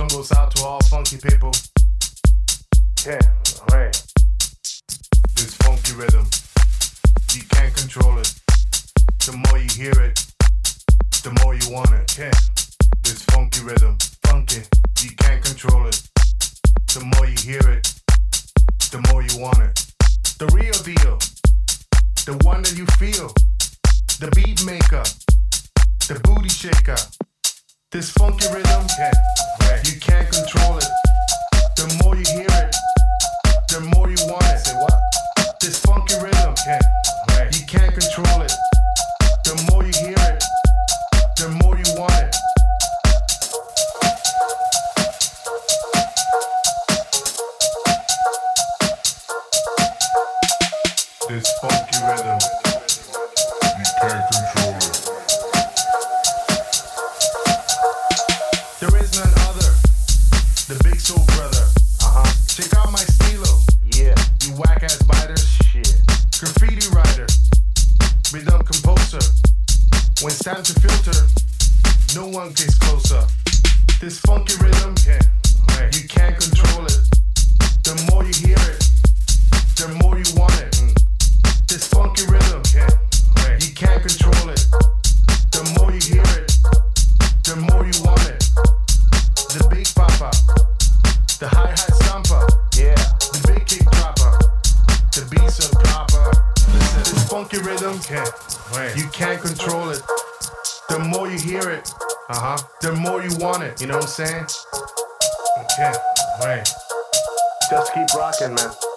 This one goes out to all funky people. Yeah, alright. This funky rhythm, you can't control it. The more you hear it, the more you want it. Yeah, this funky rhythm, funky, you can't control it. The more you hear it, the more you want it. The real deal, the one that you feel, the beat maker, the booty shaker. This funky rhythm, yeah, right. you can't control it. The more you hear it, the more you want it. Say what? This funky rhythm, yeah, right. you can't control it. The more you hear it, the more you want it. This funky rhythm, When it's time to filter, no one gets closer. This funky rhythm. You can't control it. The more you hear it, the more you want hear it, uh huh. The more you want it. You know what I'm saying? Okay, right. Just keep rocking, man.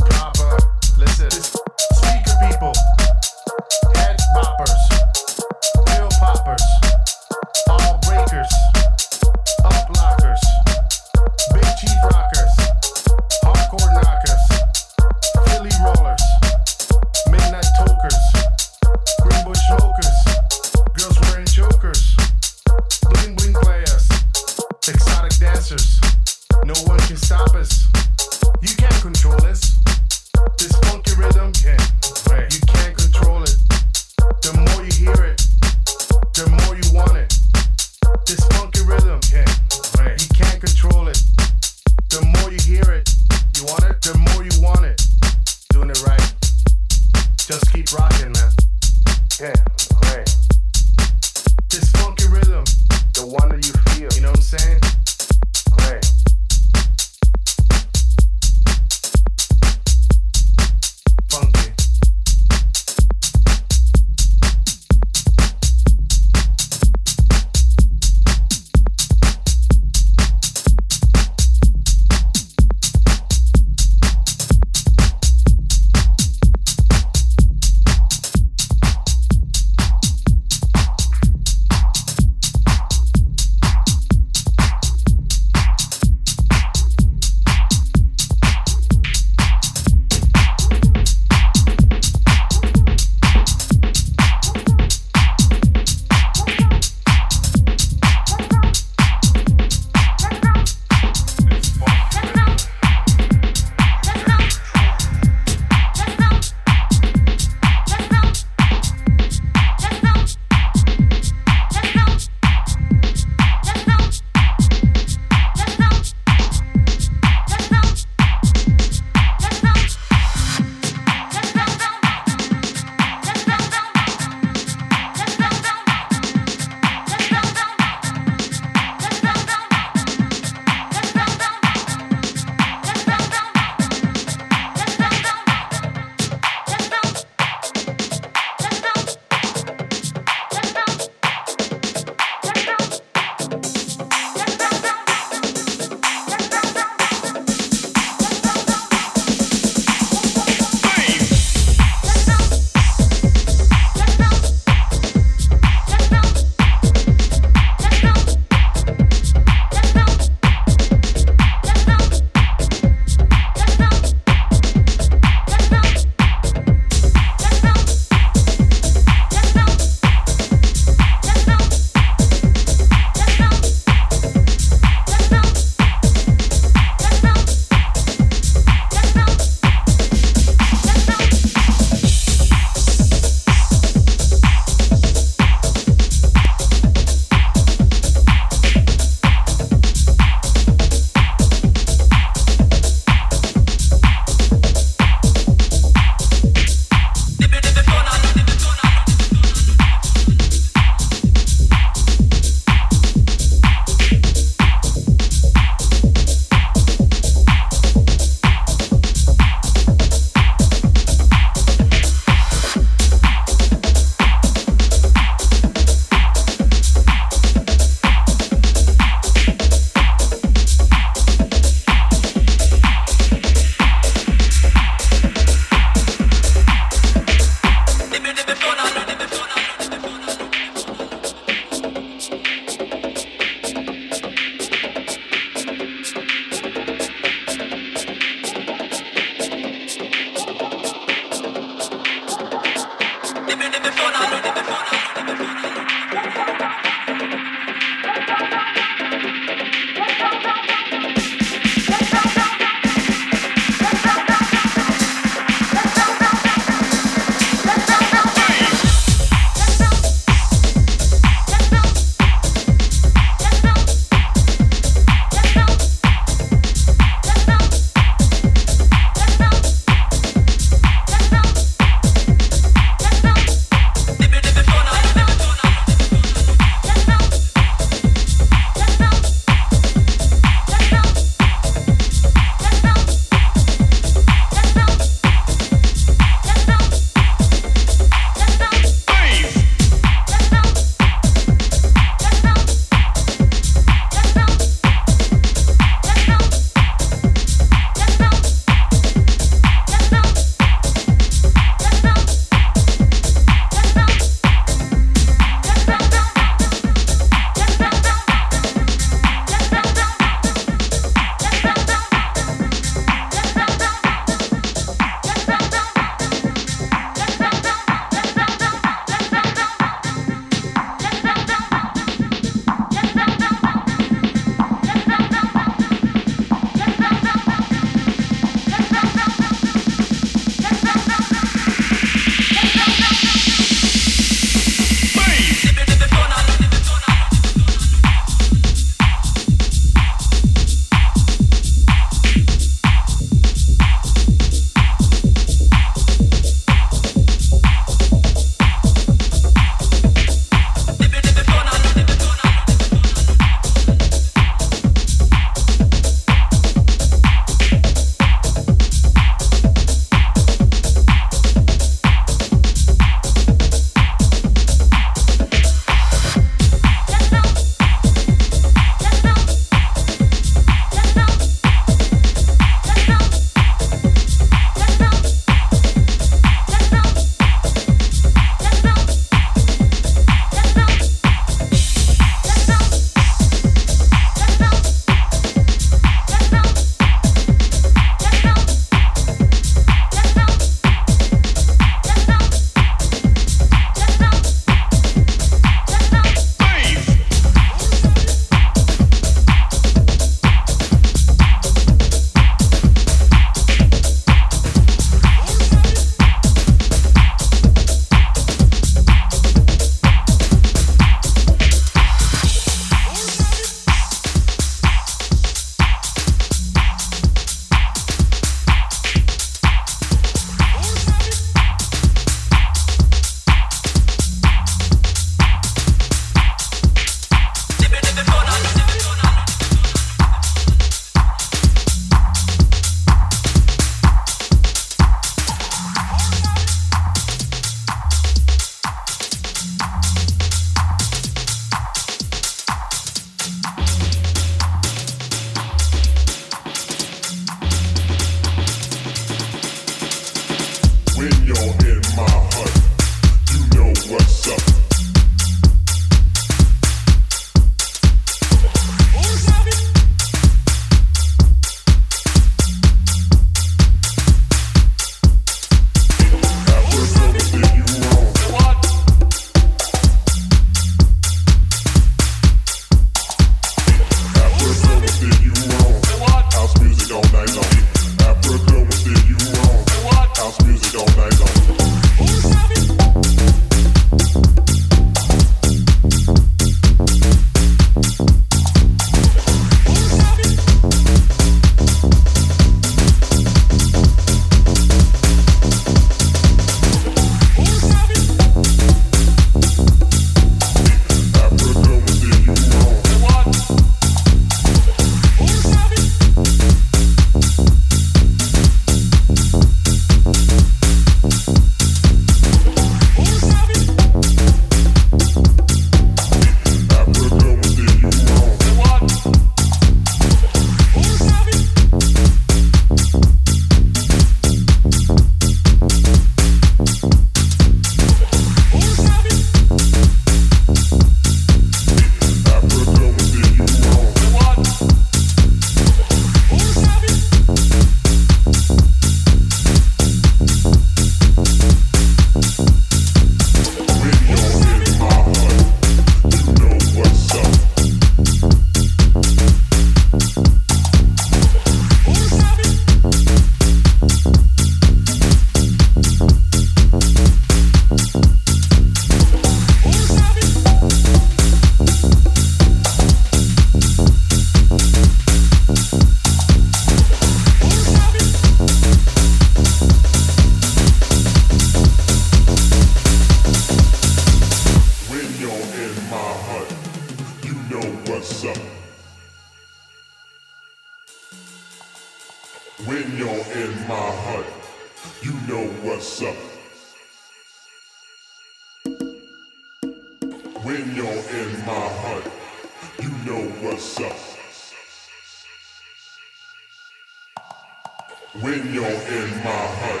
When you're in my hut,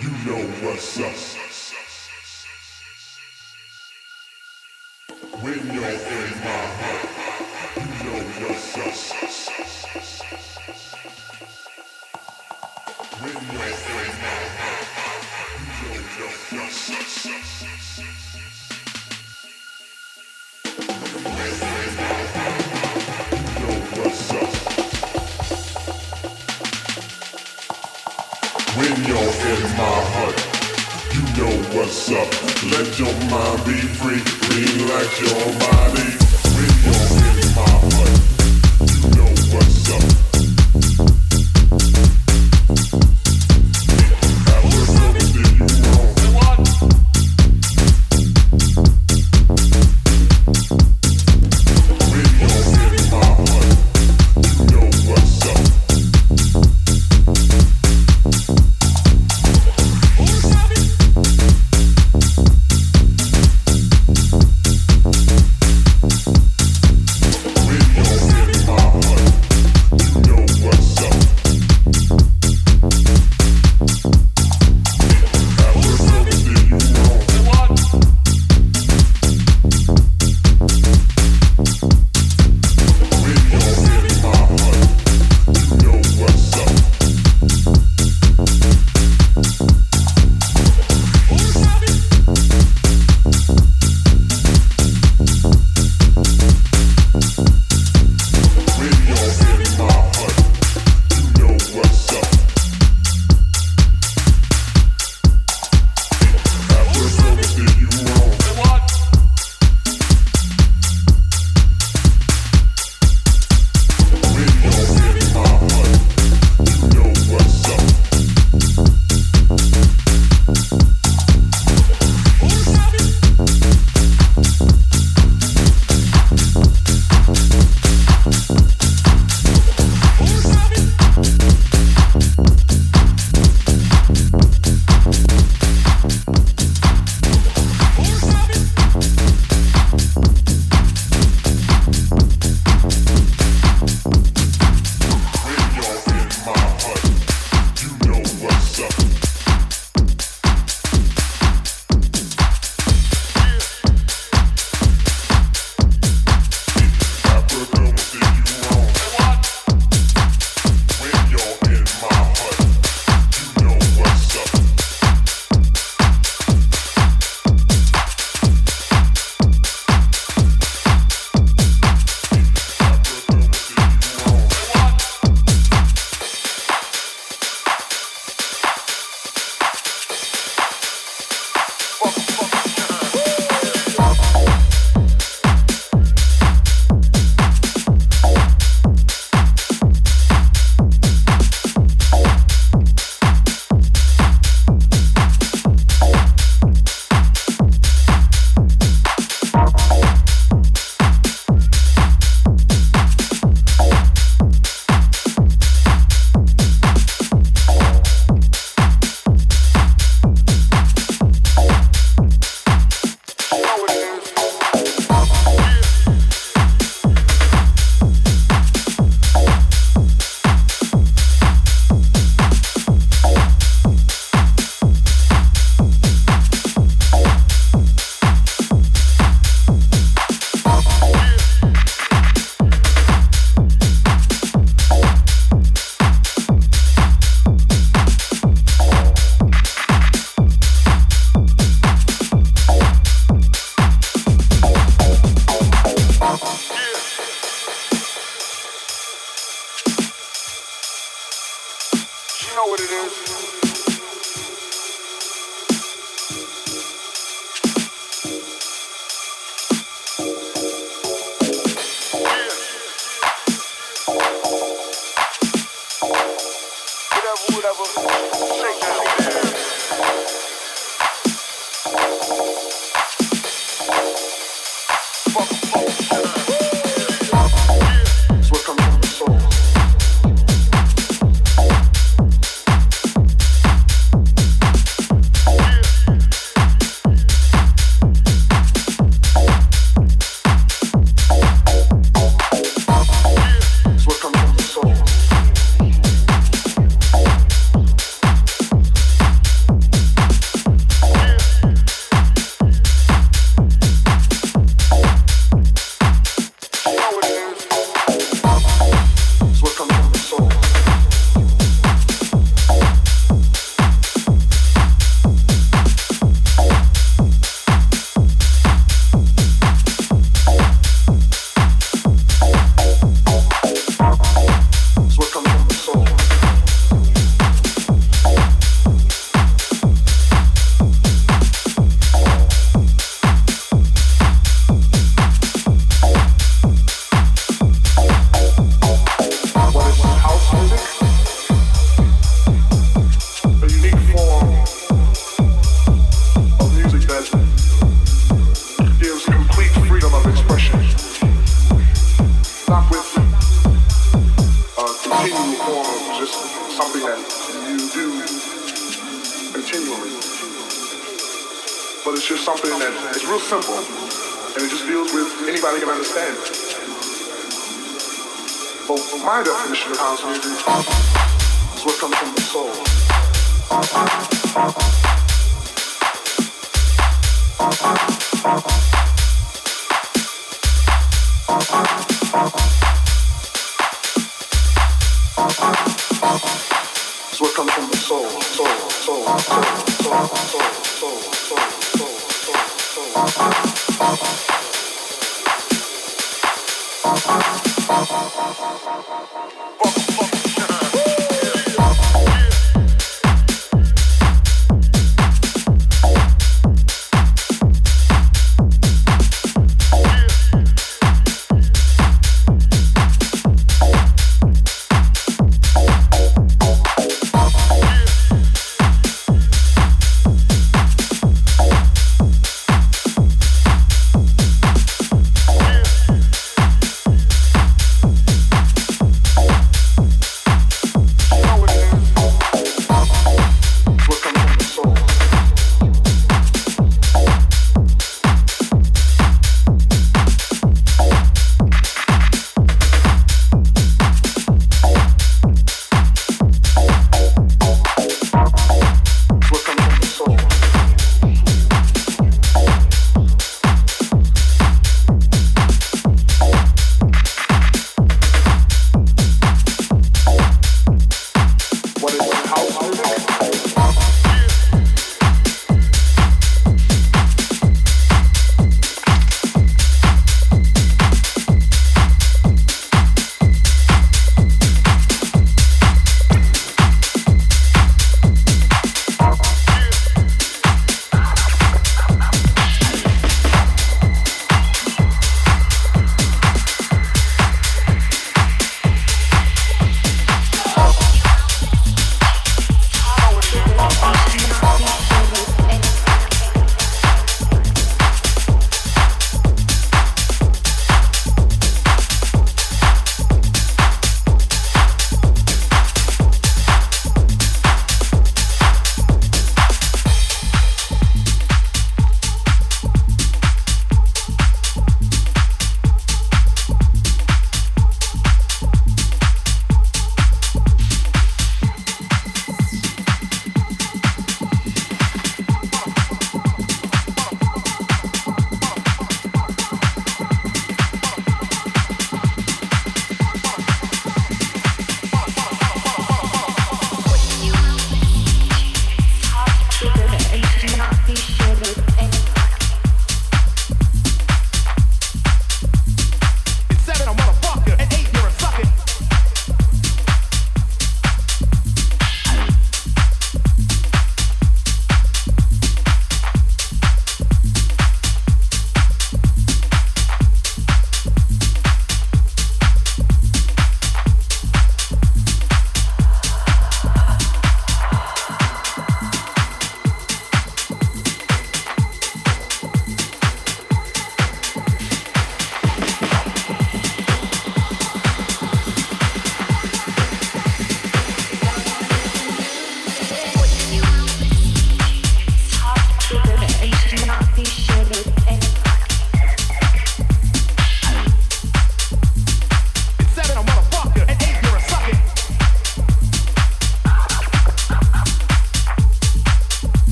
you know what's up. When you're in my hut, you know what's up. what's up. Let your mind be free, relax your body.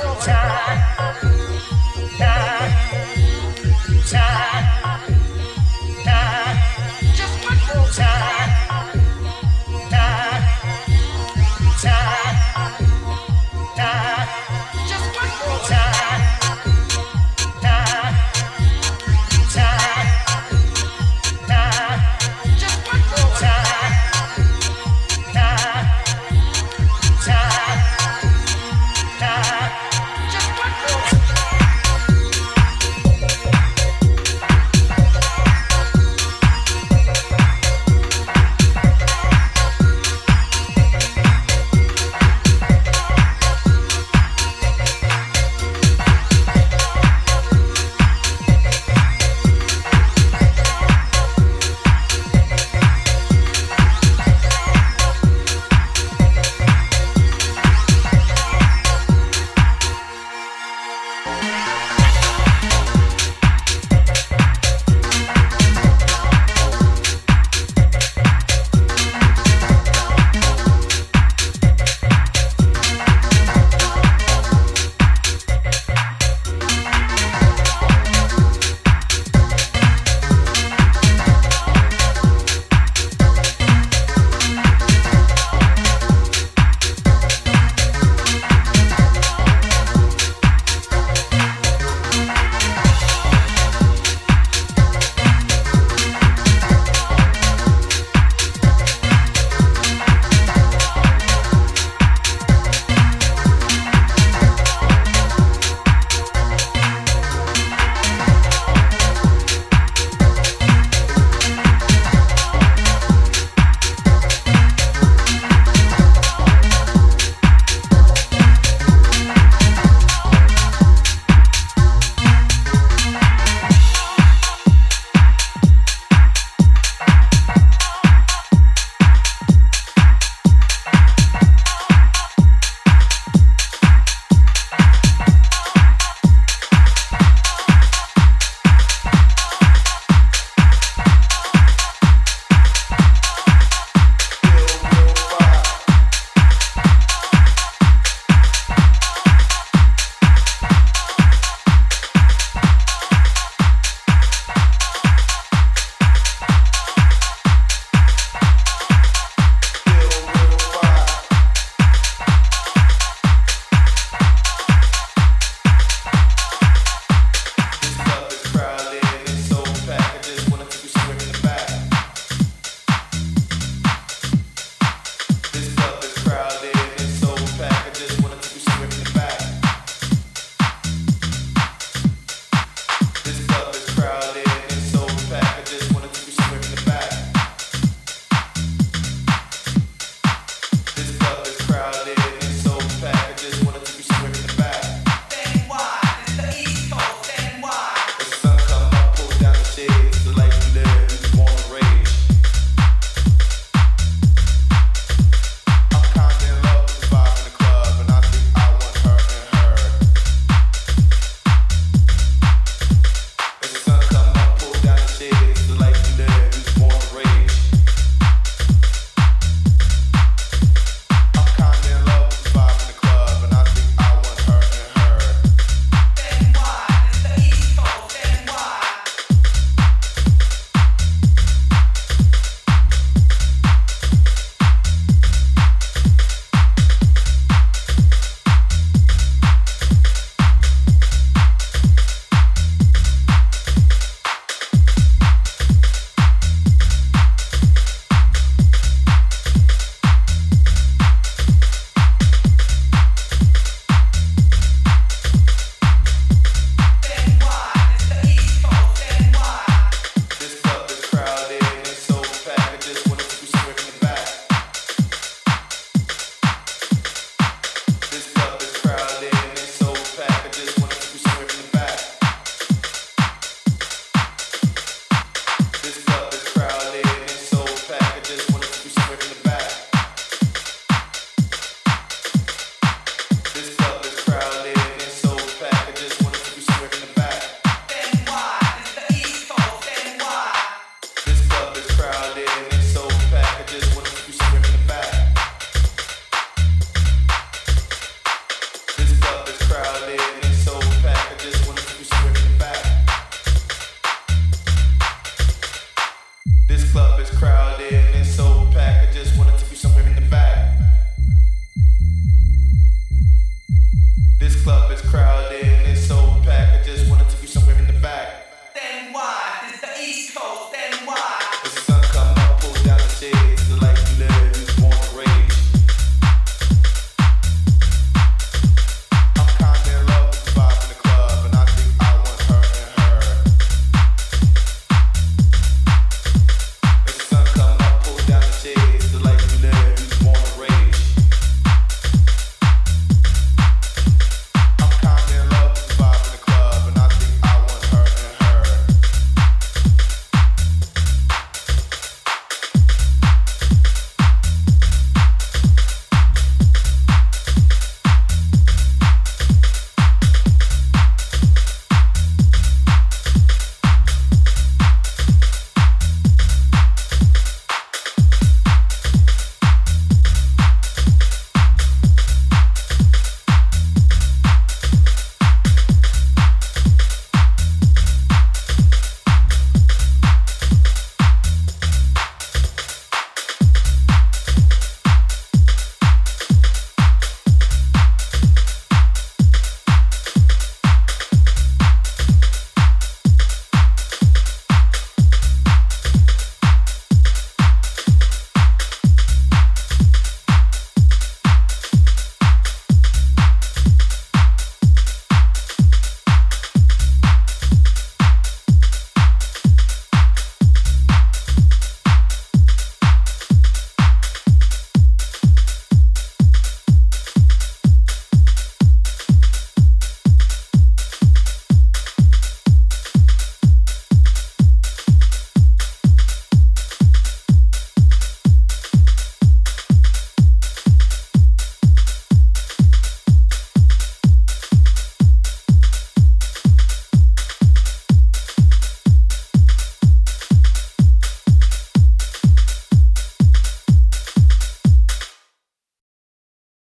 Time. time.